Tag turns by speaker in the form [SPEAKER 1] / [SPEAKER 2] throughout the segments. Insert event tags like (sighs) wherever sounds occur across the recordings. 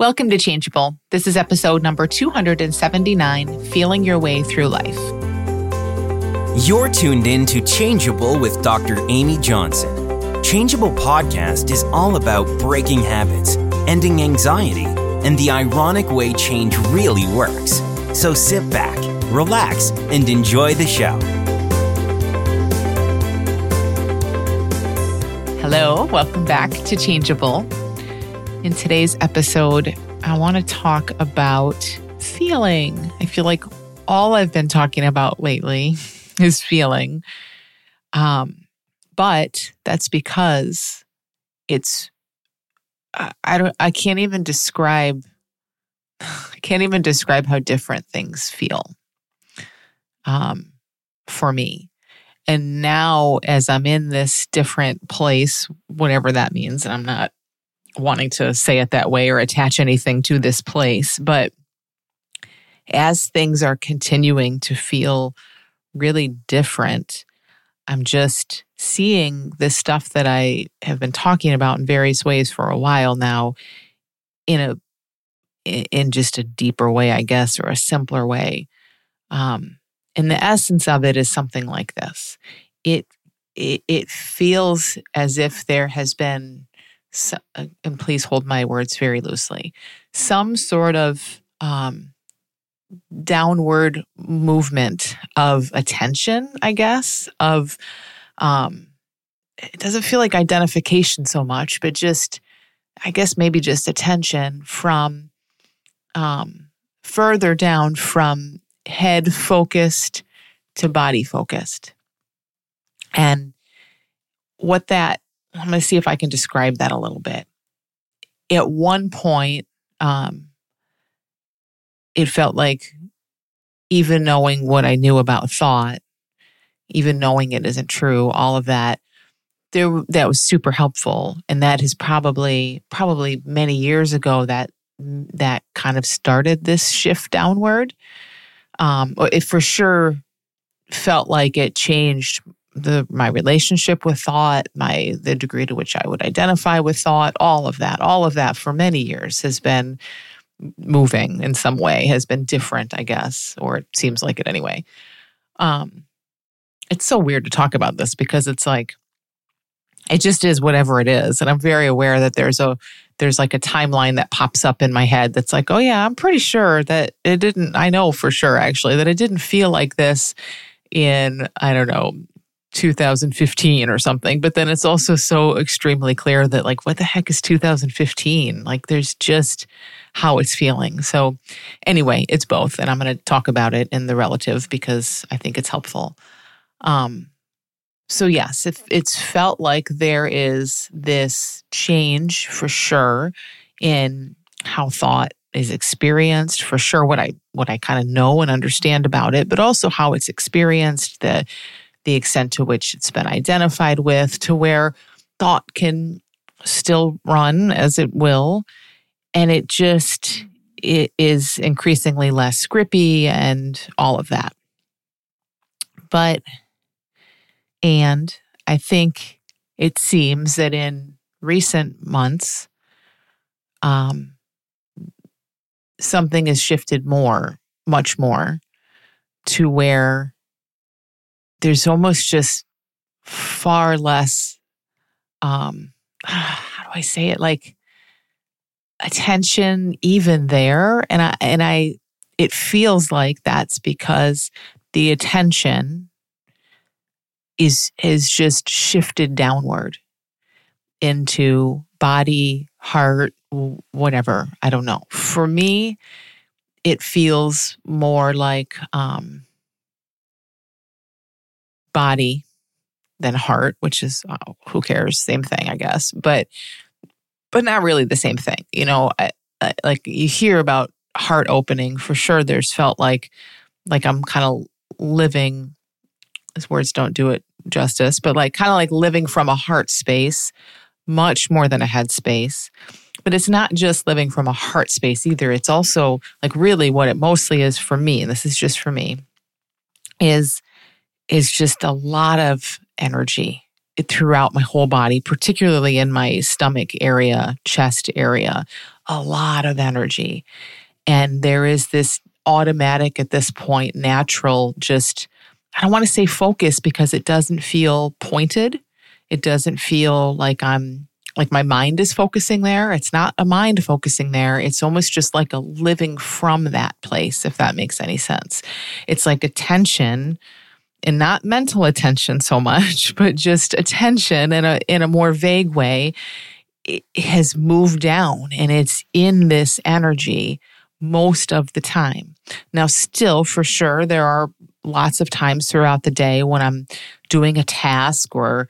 [SPEAKER 1] Welcome to Changeable. This is episode number 279 Feeling Your Way Through Life.
[SPEAKER 2] You're tuned in to Changeable with Dr. Amy Johnson. Changeable podcast is all about breaking habits, ending anxiety, and the ironic way change really works. So sit back, relax, and enjoy the show.
[SPEAKER 1] Hello, welcome back to Changeable. In today's episode, I want to talk about feeling. I feel like all I've been talking about lately (laughs) is feeling. Um, but that's because it's I, I don't I can't even describe (sighs) I can't even describe how different things feel um, for me. And now, as I'm in this different place, whatever that means, and I'm not wanting to say it that way or attach anything to this place. But as things are continuing to feel really different, I'm just seeing this stuff that I have been talking about in various ways for a while now in a in just a deeper way, I guess, or a simpler way. Um, and the essence of it is something like this. It it, it feels as if there has been uh, and please hold my words very loosely, some sort of um, downward movement of attention, I guess, of, um, it doesn't feel like identification so much, but just, I guess maybe just attention from um, further down from head focused to body focused. And what that I'm going to see if I can describe that a little bit. At one point, um, it felt like even knowing what I knew about thought, even knowing it isn't true, all of that, there that was super helpful, and that is probably probably many years ago that that kind of started this shift downward. Um, it for sure felt like it changed the my relationship with thought, my the degree to which I would identify with thought, all of that, all of that for many years has been moving in some way, has been different, I guess, or it seems like it anyway. Um it's so weird to talk about this because it's like it just is whatever it is. And I'm very aware that there's a there's like a timeline that pops up in my head that's like, oh yeah, I'm pretty sure that it didn't I know for sure actually that it didn't feel like this in I don't know 2015 or something. But then it's also so extremely clear that, like, what the heck is 2015? Like, there's just how it's feeling. So, anyway, it's both. And I'm going to talk about it in the relative because I think it's helpful. Um, so, yes, if it's felt like there is this change for sure in how thought is experienced for sure what i what i kind of know and understand about it but also how it's experienced the the extent to which it's been identified with, to where thought can still run as it will. And it just it is increasingly less scrippy and all of that. But, and I think it seems that in recent months, um, something has shifted more, much more, to where there's almost just far less um (sighs) how do I say it like attention even there and I and I it feels like that's because the attention is is just shifted downward into body, heart, whatever. I don't know. For me, it feels more like um, body than heart, which is oh, who cares? Same thing, I guess. But but not really the same thing. You know, I, I, like you hear about heart opening for sure. There's felt like like I'm kind of living. These words don't do it justice, but like kind of like living from a heart space, much more than a head space. But it's not just living from a heart space either. It's also like really what it mostly is for me, and this is just for me, is is just a lot of energy throughout my whole body, particularly in my stomach area, chest area. a lot of energy. And there is this automatic at this point, natural, just, I don't want to say focus because it doesn't feel pointed. It doesn't feel like I'm like my mind is focusing there. It's not a mind focusing there. It's almost just like a living from that place, if that makes any sense. It's like attention and not mental attention so much, (laughs) but just attention in a in a more vague way has moved down and it's in this energy most of the time. Now still for sure there are lots of times throughout the day when I'm doing a task or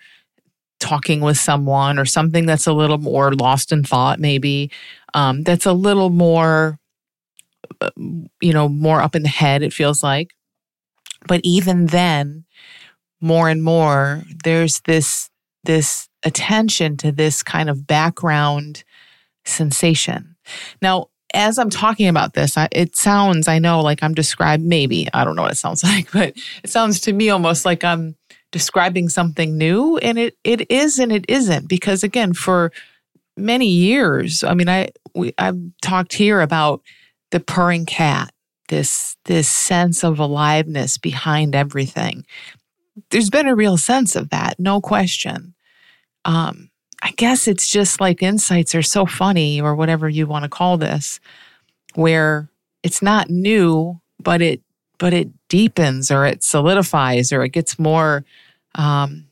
[SPEAKER 1] talking with someone or something that's a little more lost in thought, maybe um, that's a little more, uh, you know, more up in the head, it feels like. But even then, more and more, there's this, this attention to this kind of background sensation. Now, as I'm talking about this, it sounds, I know, like I'm described, maybe, I don't know what it sounds (laughs) like, but it sounds to me almost like I'm describing something new and it it is and it isn't because again for many years i mean i we i've talked here about the purring cat this this sense of aliveness behind everything. There's been a real sense of that no question. Um i guess it's just like insights are so funny or whatever you want to call this where it's not new but it but it deepens or it solidifies or it gets more um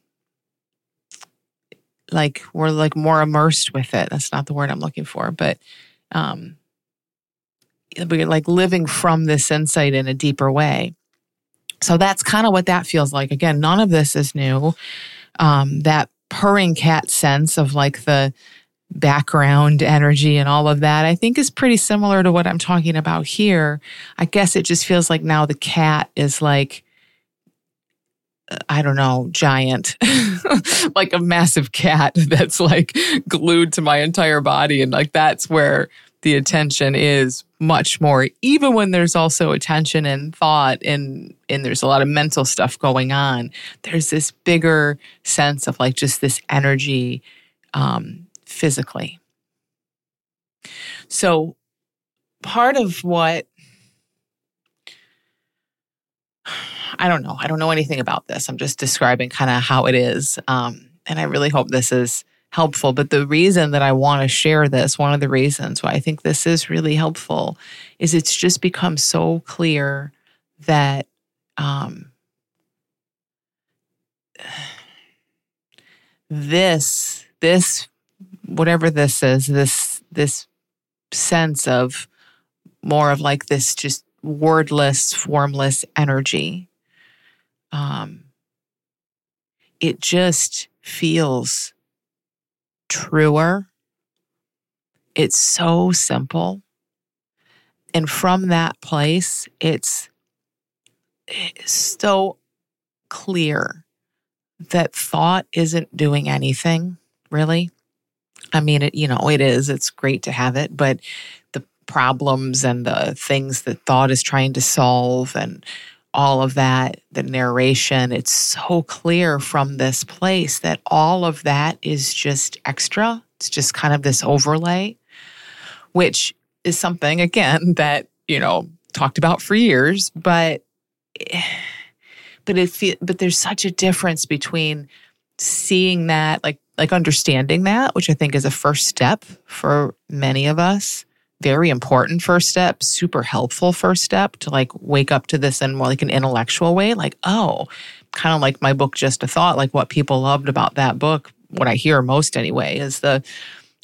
[SPEAKER 1] like we're like more immersed with it. That's not the word i'm looking for but um we're like living from this insight in a deeper way so that's kind of what that feels like again none of this is new um that purring cat sense of like the background energy and all of that, I think is pretty similar to what I'm talking about here. I guess it just feels like now the cat is like, uh, I don't know, giant, (laughs) like a massive cat (laughs) that's like glued to my entire body. And like that's where the attention is much more, even when there's also attention and thought and and there's a lot of mental stuff going on. There's this bigger sense of like just this energy um, physically. So, part of what (sighs) I don't know, I don't know anything about this. I'm just describing kind of how it is. Um, and I really hope this is helpful. But the reason that I want to share this, one of the reasons why I think this is really helpful, is it's just become so clear that um, (sighs) this this whatever this is, this this sense of more of like this just wordless, formless energy. Um, it just feels truer. It's so simple. And from that place, it's, it's so clear that thought isn't doing anything, really. I mean, it, you know, it is. It's great to have it, but the problems and the things that thought is trying to solve and all of that, the narration, it's so clear from this place that all of that is just extra. It's just kind of this overlay, which is something, again, (laughs) that, you know, talked about for years, but. (sighs) But it but there's such a difference between seeing that like like understanding that, which I think is a first step for many of us. Very important first step, super helpful first step to like wake up to this in more like an intellectual way. Like, oh, kind of like my book, Just a Thought, like what people loved about that book, what I hear most anyway, is the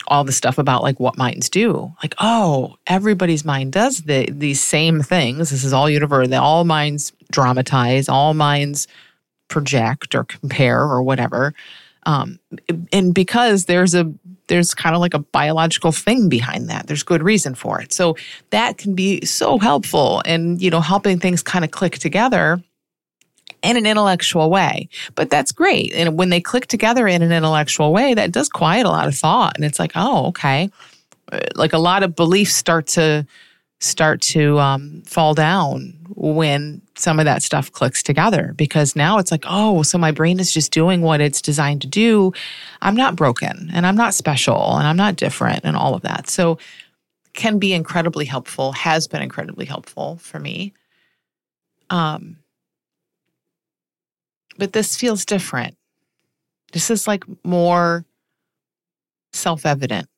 [SPEAKER 1] all the stuff about like what minds do. Like, oh, everybody's mind does the these same things. This is all universal. All minds dramatize, all minds project or compare or whatever. Um, and because there's a there's kind of like a biological thing behind that. There's good reason for it. So that can be so helpful and you know helping things kind of click together in an intellectual way. But that's great. And when they click together in an intellectual way, that does quiet a lot of thought. And it's like, oh, okay. Uh, like a lot of beliefs start to start to um, fall down when some of that stuff clicks together because now it's like, oh, so my brain is just doing what it's designed to do. I'm not broken and I'm not special and I'm not different and all of that. So can be incredibly helpful, has been incredibly helpful for me. Um, but this feels different. This is like more self evident.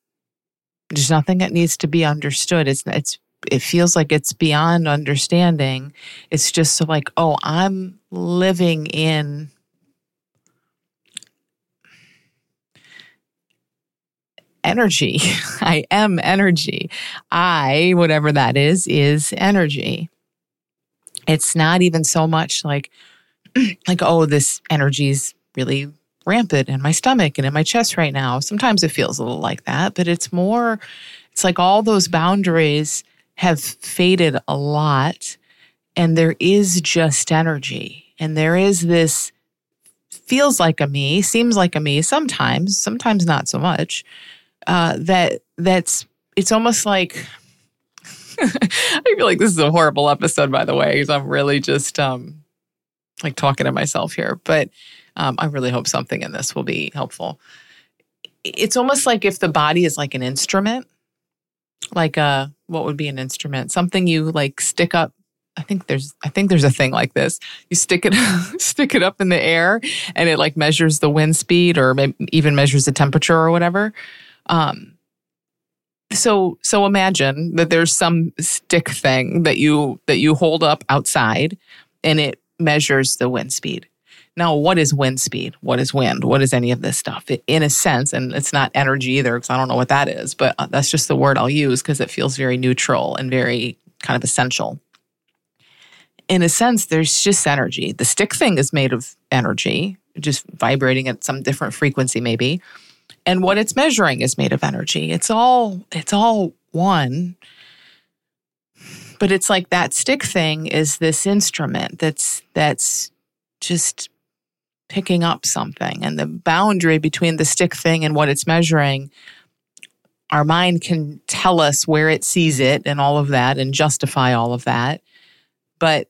[SPEAKER 1] There's nothing that needs to be understood. It's, it's, it feels like it's beyond understanding. It's just so like, oh, I'm living in energy. (laughs) I am energy. I, whatever that is, is energy. It's not even so much like, (clears throat) like, oh, this energy is really rampant in my stomach and in my chest right now. Sometimes it feels a little like that, but it's more, it's like all those boundaries have faded a lot and there is just energy. And there is this feels like a me, seems like a me sometimes, sometimes not so much uh, that that's it's almost like (laughs) I feel like this is a horrible episode, by the way, because I'm really just um, like talking to myself here. But um, I really hope something in this will be helpful. It's almost like if the body is like an instrument, like a what would be an instrument? Something you like stick up. I think there's I think there's a thing like this. You stick it (laughs) stick it up in the air, and it like measures the wind speed, or maybe even measures the temperature or whatever. Um, so so imagine that there's some stick thing that you that you hold up outside and it measures the wind speed. Now, what is wind speed? What is wind? What is any of this stuff? It, in a sense, and it's not energy either because I don't know what that is, but uh, that's just the word I'll use because it feels very neutral and very kind of essential. In a sense, there's just energy. The stick thing is made of energy, just vibrating at some different frequency, maybe and what it's measuring is made of energy. It's all it's all one. But it's like that stick thing is this instrument that's that's just picking up something and the boundary between the stick thing and what it's measuring our mind can tell us where it sees it and all of that and justify all of that but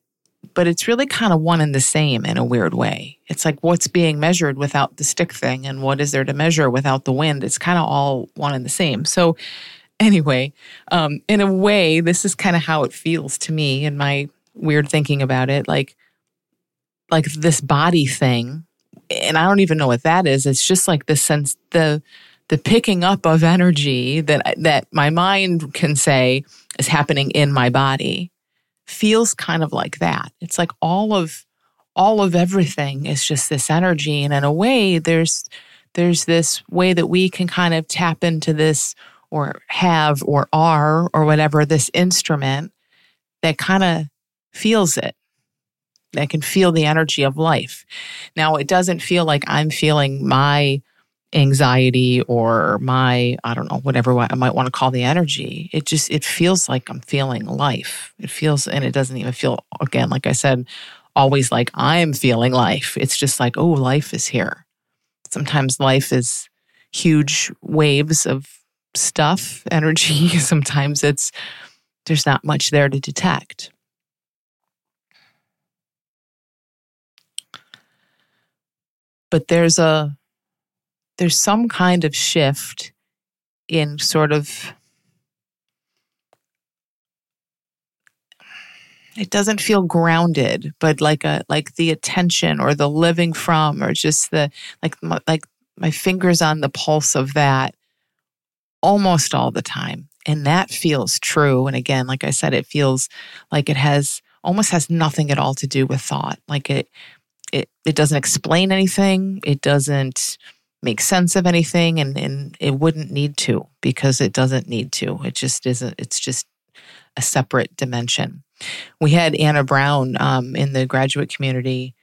[SPEAKER 1] but it's really kind of one and the same in a weird way. It's like what's being measured without the stick thing and what is there to measure without the wind. It's kind of all one and the same. So, anyway, um, in a way, this is kind of how it feels to me in my weird thinking about it. Like, like this body thing, and I don't even know what that is. It's just like the sense the the picking up of energy that that my mind can say is happening in my body feels kind of like that. It's like all of all of everything is just this energy and in a way there's there's this way that we can kind of tap into this or have or are or whatever this instrument that kind of feels it that can feel the energy of life. Now, it doesn't feel like I'm feeling my anxiety or my i don't know whatever i might want to call the energy. It just it feels like i'm feeling life. It feels and it doesn't even feel again like i said always like i'm feeling life. It's just like oh life is here. Sometimes life is huge waves of stuff (laughs) energy. Sometimes it's there's not much there to detect but there's a there's some kind of shift in sort of it doesn't feel grounded but like a like the attention or the living from or just the like like my fingers on the pulse of that almost all the time. And that feels true. And again like i said it feels like it has almost has nothing at all to do with thought. Like it it it doesn't explain anything it doesn't make sense of anything and, and it wouldn't need to because it doesn't need to. It just isn't, it's just a separate dimension. We had Anna Brown um, in the graduate community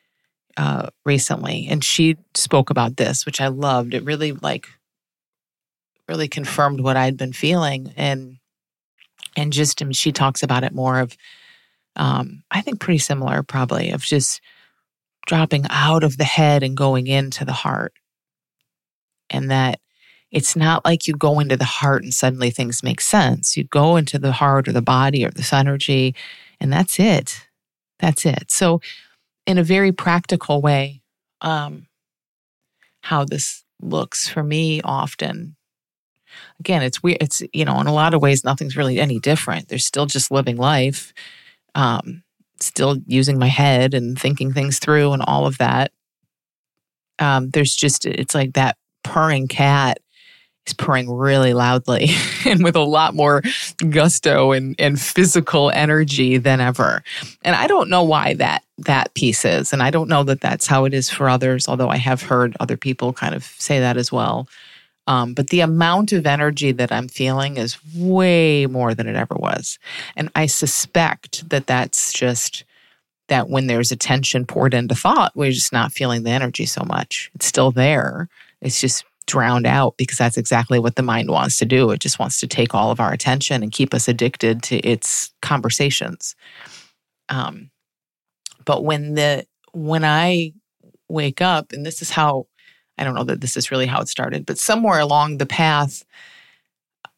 [SPEAKER 1] uh, recently, and she spoke about this, which I loved. It really like really confirmed what I'd been feeling, and and just and she talks about it more of, um, I think pretty similar probably of just dropping out of the head and going into the heart and that it's not like you go into the heart and suddenly things make sense. You go into the heart or the body or this energy, and that's it. That's it. So, in a very practical way, um, how this looks for me often again, it's weird. It's, you know, in a lot of ways, nothing's really any different. They're still just living life, um, still using my head and thinking things through and all of that. Um, there's just, it's like that purring cat is purring really loudly (laughs) and with a lot more gusto and, and physical energy than ever. And I don't know why that that piece is. And I don't know that that's how it is for others, although I have heard other people kind of say that as well. Um, but the amount of energy that I'm feeling is way more than it ever was. And I suspect that that's just that when there's attention poured into thought, we're just not feeling the energy so much. It's still there. It's just drowned out because that's exactly what the mind wants to do. It just wants to take all of our attention and keep us addicted to its conversations. Um, but when the when I wake up, and this is how I don't know that this is really how it started, but somewhere along the path,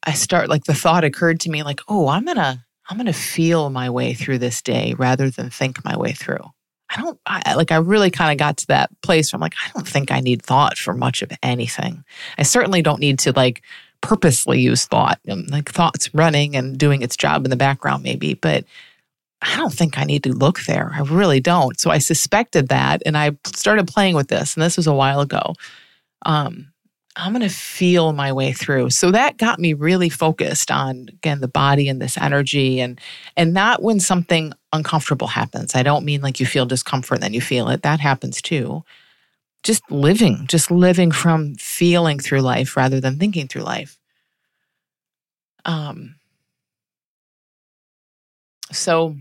[SPEAKER 1] I start like the thought occurred to me like, oh, I'm gonna I'm gonna feel my way through this day rather than think my way through. I don't I, like I really kind of got to that place where I'm like, I don't think I need thought for much of anything. I certainly don't need to like purposely use thought. like thoughts running and doing its job in the background, maybe, but I don't think I need to look there. I really don't. So I suspected that and I started playing with this. And this was a while ago. Um, I'm going to feel my way through. So that got me really focused on again the body and this energy and and not when something uncomfortable happens. I don't mean like you feel discomfort and then you feel it. That happens too. Just living, just living from feeling through life rather than thinking through life. Um so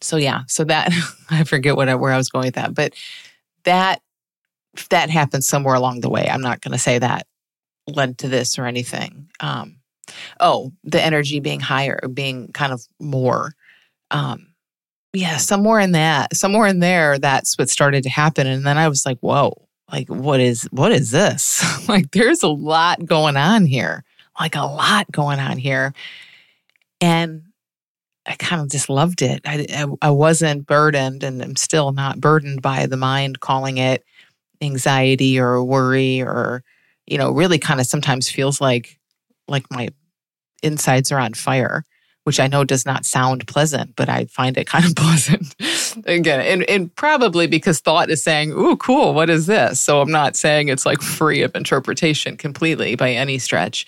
[SPEAKER 1] so yeah, so that (laughs) I forget what I, where I was going with that, but that that happened somewhere along the way. I'm not going to say that led to this or anything. Um, oh, the energy being higher, being kind of more. Um, yeah, somewhere in that, somewhere in there, that's what started to happen. And then I was like, whoa, like what is what is this? (laughs) like there's a lot going on here. Like a lot going on here. And I kind of just loved it. I, I, I wasn't burdened and I'm still not burdened by the mind calling it anxiety or worry or you know really kind of sometimes feels like like my insides are on fire which i know does not sound pleasant but i find it (laughs) kind of pleasant. Again and, and probably because thought is saying ooh cool what is this? So i'm not saying it's like free of interpretation completely by any stretch.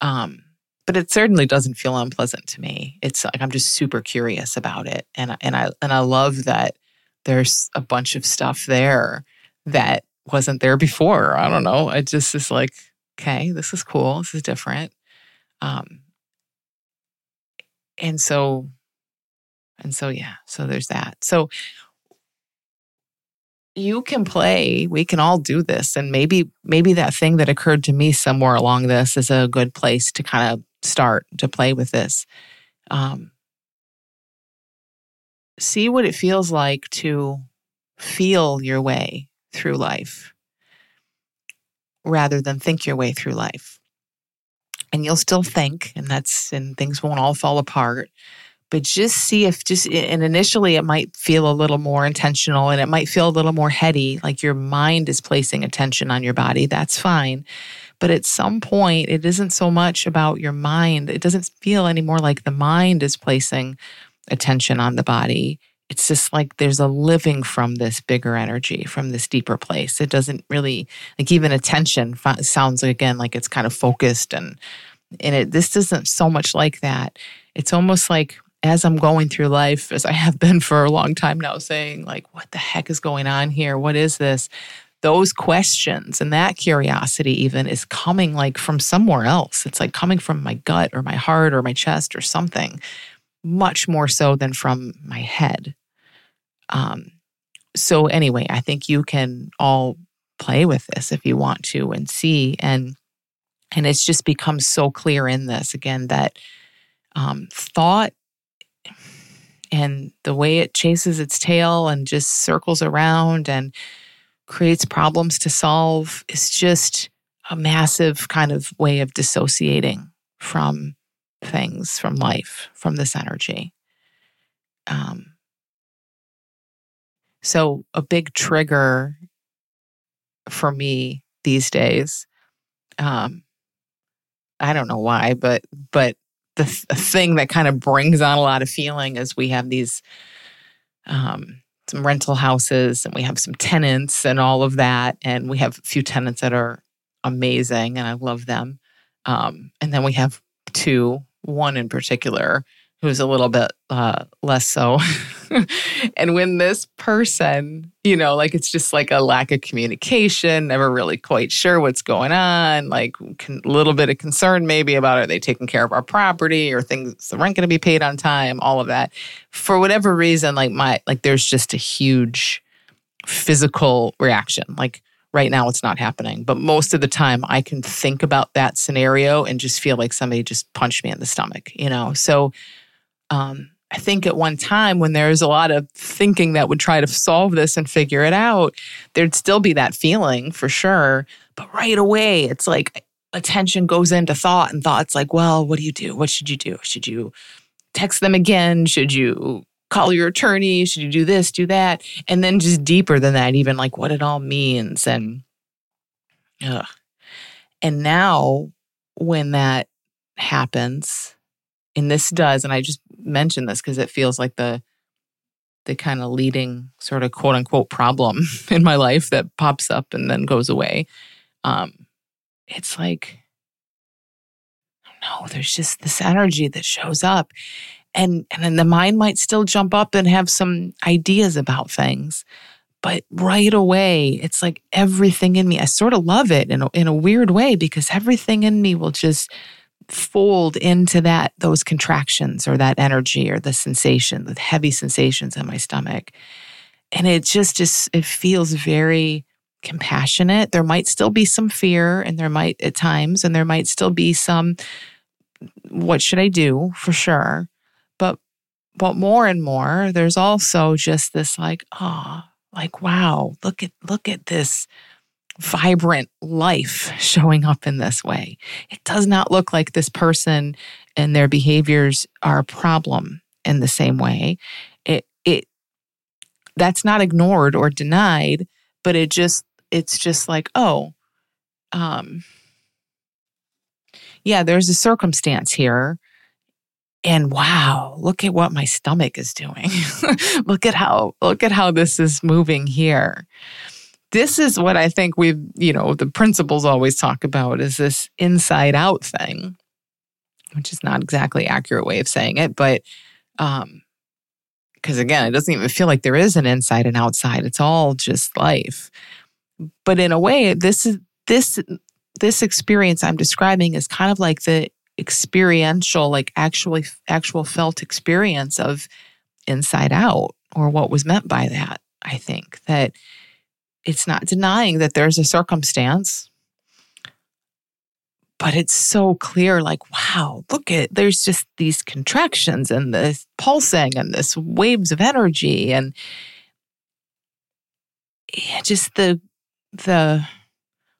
[SPEAKER 1] Um but it certainly doesn't feel unpleasant to me it's like i'm just super curious about it and and i and i love that there's a bunch of stuff there that wasn't there before. I don't know. I just is like, okay, this is cool. This is different. Um, and so, and so, yeah. So there's that. So you can play. We can all do this, and maybe maybe that thing that occurred to me somewhere along this is a good place to kind of start to play with this. Um, see what it feels like to feel your way through life rather than think your way through life. And you'll still think, and that's, and things won't all fall apart. But just see if just, and initially it might feel a little more intentional and it might feel a little more heady, like your mind is placing attention on your body. That's fine. But at some point, it isn't so much about your mind. It doesn't feel anymore like the mind is placing attention on the body it's just like there's a living from this bigger energy, from this deeper place. It doesn't really like even attention sounds again like it's kind of focused and and it this isn't so much like that. It's almost like as I'm going through life, as I have been for a long time now, saying like, what the heck is going on here? What is this? Those questions and that curiosity even is coming like from somewhere else. It's like coming from my gut or my heart or my chest or something much more so than from my head. Um, so, anyway, I think you can all play with this if you want to and see. And and it's just become so clear in this again that um, thought and the way it chases its tail and just circles around and creates problems to solve is just a massive kind of way of dissociating from things, from life, from this energy. Um, so, a big trigger for me these days um, I don't know why, but but the th- thing that kind of brings on a lot of feeling is we have these um, some rental houses and we have some tenants and all of that, and we have a few tenants that are amazing and I love them, um, and then we have two, one in particular who's a little bit uh, less so. (laughs) and when this person, you know, like it's just like a lack of communication, never really quite sure what's going on, like a little bit of concern maybe about are they taking care of our property or things, the rent going to be paid on time, all of that. For whatever reason, like my, like there's just a huge physical reaction. Like right now it's not happening, but most of the time I can think about that scenario and just feel like somebody just punched me in the stomach, you know? So, um, I think at one time when there's a lot of thinking that would try to solve this and figure it out, there'd still be that feeling for sure. But right away, it's like attention goes into thought, and thought's like, well, what do you do? What should you do? Should you text them again? Should you call your attorney? Should you do this, do that? And then just deeper than that, even like what it all means. And, ugh. and now when that happens, and this does, and I just mention this because it feels like the the kind of leading sort of quote unquote problem (laughs) in my life that pops up and then goes away. Um, it's like, no, there's just this energy that shows up. And, and then the mind might still jump up and have some ideas about things. But right away, it's like everything in me, I sort of love it in a, in a weird way because everything in me will just fold into that those contractions or that energy or the sensation the heavy sensations in my stomach. And it just just it feels very compassionate. There might still be some fear and there might at times and there might still be some what should i do? For sure. But but more and more there's also just this like oh like wow look at look at this vibrant life showing up in this way. It does not look like this person and their behaviors are a problem in the same way. It it that's not ignored or denied, but it just it's just like, oh, um yeah, there's a circumstance here. And wow, look at what my stomach is doing. (laughs) look at how look at how this is moving here this is what I think we've, you know, the principles always talk about is this inside out thing, which is not exactly accurate way of saying it, but um because again, it doesn't even feel like there is an inside and outside. It's all just life. But in a way, this is this this experience I'm describing is kind of like the experiential, like actually actual felt experience of inside out, or what was meant by that. I think that it's not denying that there's a circumstance but it's so clear like wow look at there's just these contractions and this pulsing and this waves of energy and yeah, just the the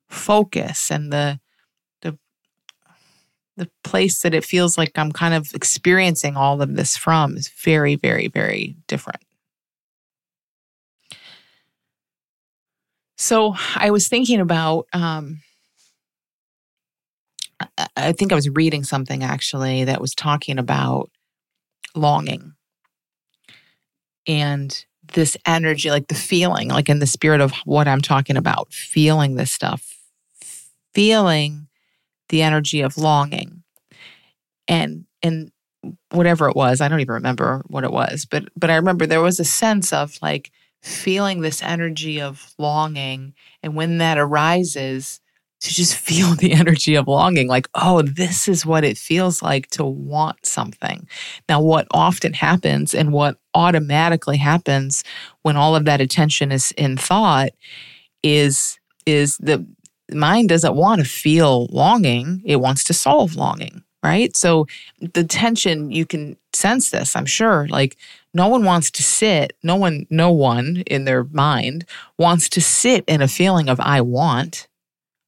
[SPEAKER 1] focus and the the the place that it feels like I'm kind of experiencing all of this from is very very very different So I was thinking about, um, I think I was reading something actually that was talking about longing and this energy, like the feeling, like in the spirit of what I'm talking about, feeling this stuff, feeling the energy of longing. And, and, whatever it was i don't even remember what it was but but i remember there was a sense of like feeling this energy of longing. And when that arises, to just (laughs) feel the energy of longing like, oh, this is what it feels like to want something. Now, what often happens and what automatically happens when all of that attention is in thought is is the mind doesn't want to feel longing it wants to solve longing right so the tension you can sense this i'm sure like no one wants to sit, no one, no one in their mind wants to sit in a feeling of I want.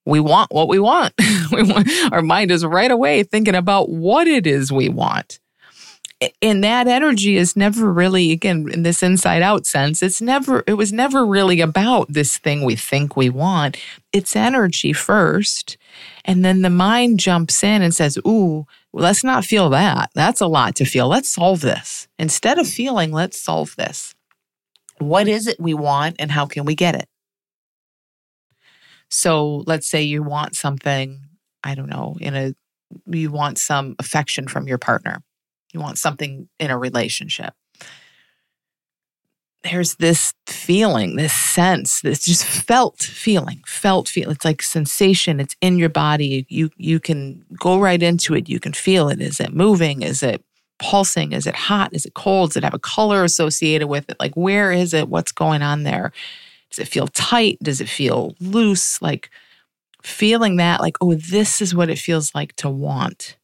[SPEAKER 1] We want what we want. (laughs) we want our mind is right away thinking about what it is we want. and that energy is never really again in this inside out sense it's never it was never really about this thing we think we want it's energy first and then the mind jumps in and says ooh let's not feel that. That's a lot to feel. Let's solve this. Instead of feeling let's solve this. What is it we want and how can we get it? So let's say you want something i don't know in a you want some affection from your partner. You want something in a relationship. There's this feeling, this sense, this just felt feeling, felt feel. It's like sensation. It's in your body. You you can go right into it. You can feel it. Is it moving? Is it pulsing? Is it hot? Is it cold? Does it have a color associated with it? Like where is it? What's going on there? Does it feel tight? Does it feel loose? Like feeling that, like, oh, this is what it feels like to want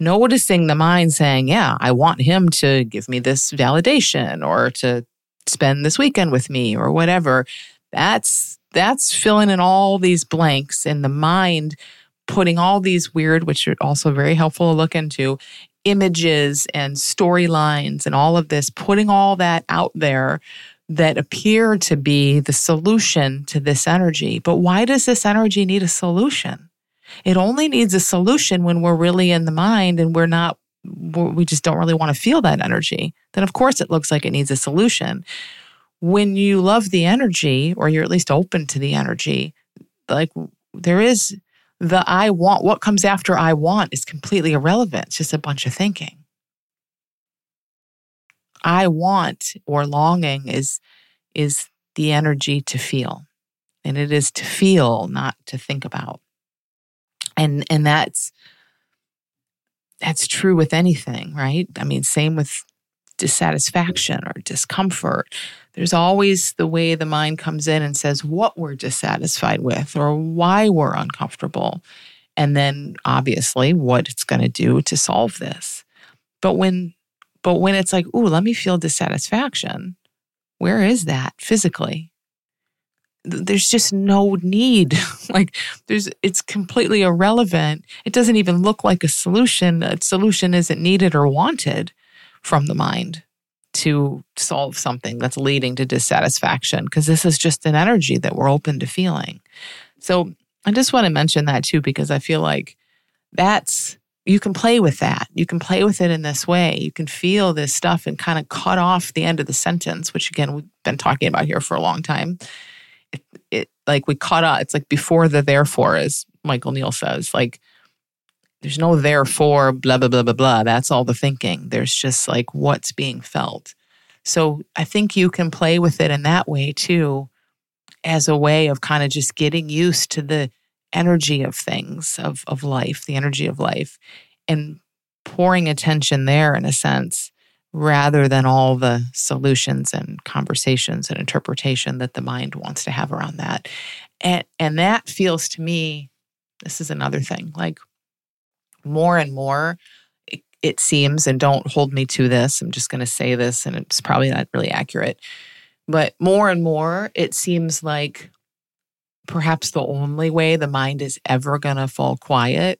[SPEAKER 1] noticing the mind saying, Yeah, I want him to give me this validation or to spend this weekend with me or whatever. That's that's filling in all these blanks in the mind, putting all these weird, which are also very helpful to look into, images and storylines and all of this, putting all that out there that appear to be the solution to this energy. But why does this energy need a solution? It only needs a solution when we're really in the mind and we're not, we just don't really want to feel that energy. Then, of course, it looks like it needs a solution. When you love the energy, or you're at least open to the energy, like there is the I want, what comes after I want is completely irrelevant. It's just a bunch of thinking. I want or longing is is the energy to feel. And it is to feel, not to think about and and that's that's true with anything right? I mean same with dissatisfaction or discomfort. There's always the way the mind comes in and says what we're dissatisfied with or why we're uncomfortable. And then obviously what it's going to do to solve this. But when but when it's like ooh let me feel dissatisfaction. Where is that physically there's just no need. (laughs) like there's it's completely irrelevant. It doesn't even look like a solution. A solution isn't needed or wanted from the mind to solve something that's leading to dissatisfaction because this is just an energy that we're open to feeling. So I just want to mention that too because I feel like that's you can play with that. You can play with it in this way. You can feel this stuff and kind of cut off the end of the sentence, which again we've been talking about here for a long time it, like we caught up. It's like before the therefore, as Michael Neill says, like there's no therefore, blah, blah, blah, blah, blah. That's all the thinking. There's just like what's being felt. So I think you can play with it in that way too, as a way of kind of just getting used to the energy of things, of, of life, the energy of life, and pouring attention there in a sense rather than all the solutions and conversations and interpretation that the mind wants to have around that. And and that feels to me this is another thing like more and more it, it seems and don't hold me to this I'm just going to say this and it's probably not really accurate but more and more it seems like perhaps the only way the mind is ever going to fall quiet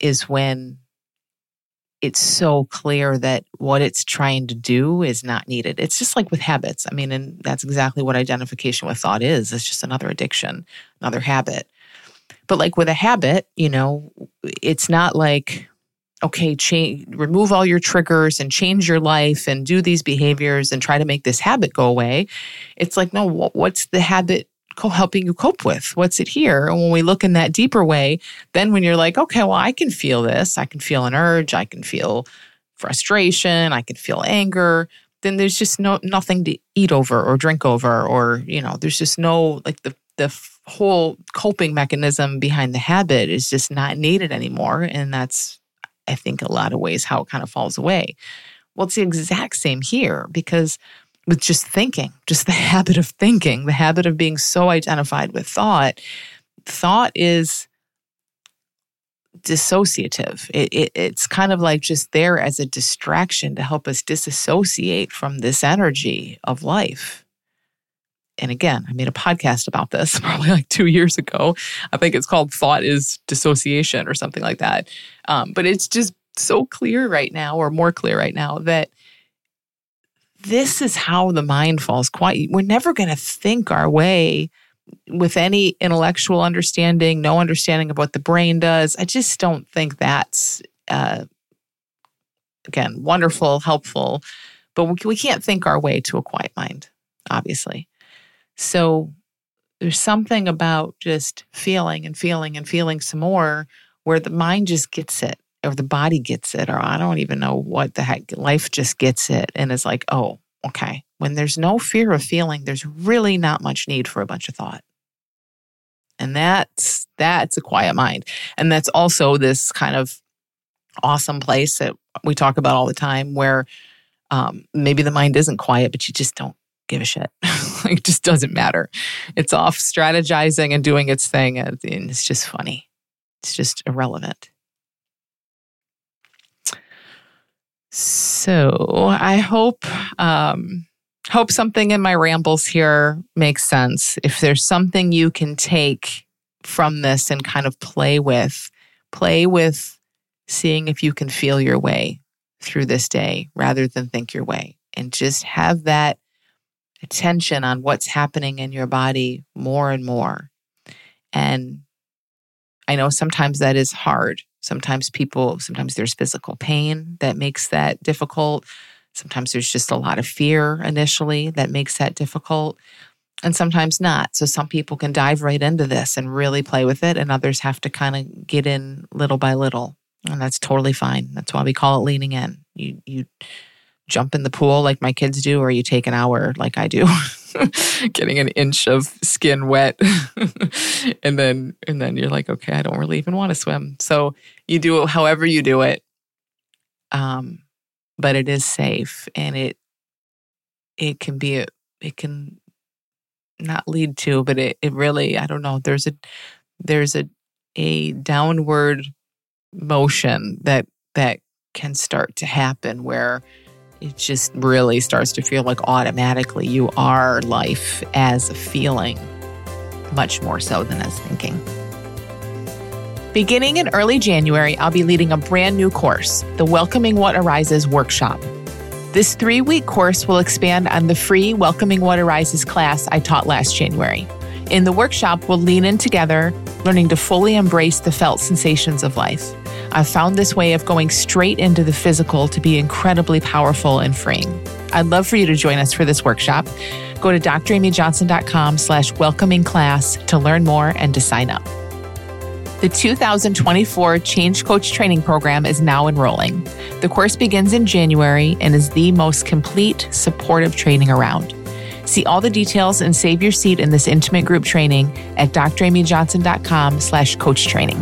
[SPEAKER 1] is when it's so clear that what it's trying to do is not needed. It's just like with habits. I mean, and that's exactly what identification with thought is. It's just another addiction, another habit. But like with a habit, you know, it's not like, okay, change, remove all your triggers and change your life and do these behaviors and try to make this habit go away. It's like, no, what's the habit helping you cope with? What's it here? And when we look in that deeper way, then when you're like, okay, well, I can feel this, I can feel an urge, I can feel frustration, I can feel anger, then there's just no nothing to eat over or drink over, or you know, there's just no like the the whole coping mechanism behind the habit is just not needed anymore, and that's I think a lot of ways how it kind of falls away. Well, it's the exact same here because with just thinking, just the (laughs) habit of thinking, the habit of being so identified with thought. Thought is dissociative. It, it, it's kind of like just there as a distraction to help us disassociate from this energy of life. And again, I made a podcast about this (laughs) probably like two years ago. I think it's called Thought is Dissociation or something like that. Um, but it's just so clear right now, or more clear right now, that this is how the mind falls quiet. We're never going to think our way with any intellectual understanding, no understanding of what the brain does. I just don't think that's, uh, again, wonderful, helpful, but we, we can't think our way to a quiet mind, obviously. So there's something about just feeling and feeling and feeling some more where the mind just gets it or the body gets it, or I don't even know what the heck, life just gets it and is like, oh, okay. When there's no fear of feeling, there's really not much need for a bunch of thought. And that's that's a quiet mind. And that's also this kind of awesome place that we talk about all the time where um, maybe the mind isn't quiet, but you just don't give a shit. (laughs) it just doesn't matter. It's off strategizing and doing its thing. And it's just funny. It's just irrelevant. So I hope um, hope something in my rambles here makes sense. If there's something you can take from this and kind of play with, play with seeing if you can feel your way through this day rather than think your way, and just have that attention on what's happening in your body more and more. And I know sometimes that is hard. Sometimes people, sometimes there's physical pain that makes that difficult. Sometimes there's just a lot of fear initially that makes that difficult, and sometimes not. So some people can dive right into this and really play with it, and others have to kind of get in little by little. And that's totally fine. That's why we call it leaning in. You you jump in the pool like my kids do, or you take an hour like I do, (laughs) getting an inch of skin wet, (laughs) and then and then you're like, okay, I don't really even want to swim. So you do it however you do it, um, but it is safe, and it it can be a, it can not lead to, but it it really I don't know. There's a there's a a downward motion that that can start to happen where it just really starts to feel like automatically you are life as a feeling, much more so than as thinking. Beginning in early January, I'll be leading a brand new course, the Welcoming What Arises workshop. This three week course will expand on the free Welcoming What Arises class I taught last January. In the workshop, we'll lean in together, learning to fully embrace the felt sensations of life. I've found this way of going straight into the physical to be incredibly powerful and freeing. I'd love for you to join us for this workshop. Go to dramyjohnson.com slash welcoming class to learn more and to sign up. The 2024 Change Coach Training Program is now enrolling. The course begins in January and is the most complete supportive training around. See all the details and save your seat in this intimate group training at dramyjohnson.com slash coach training.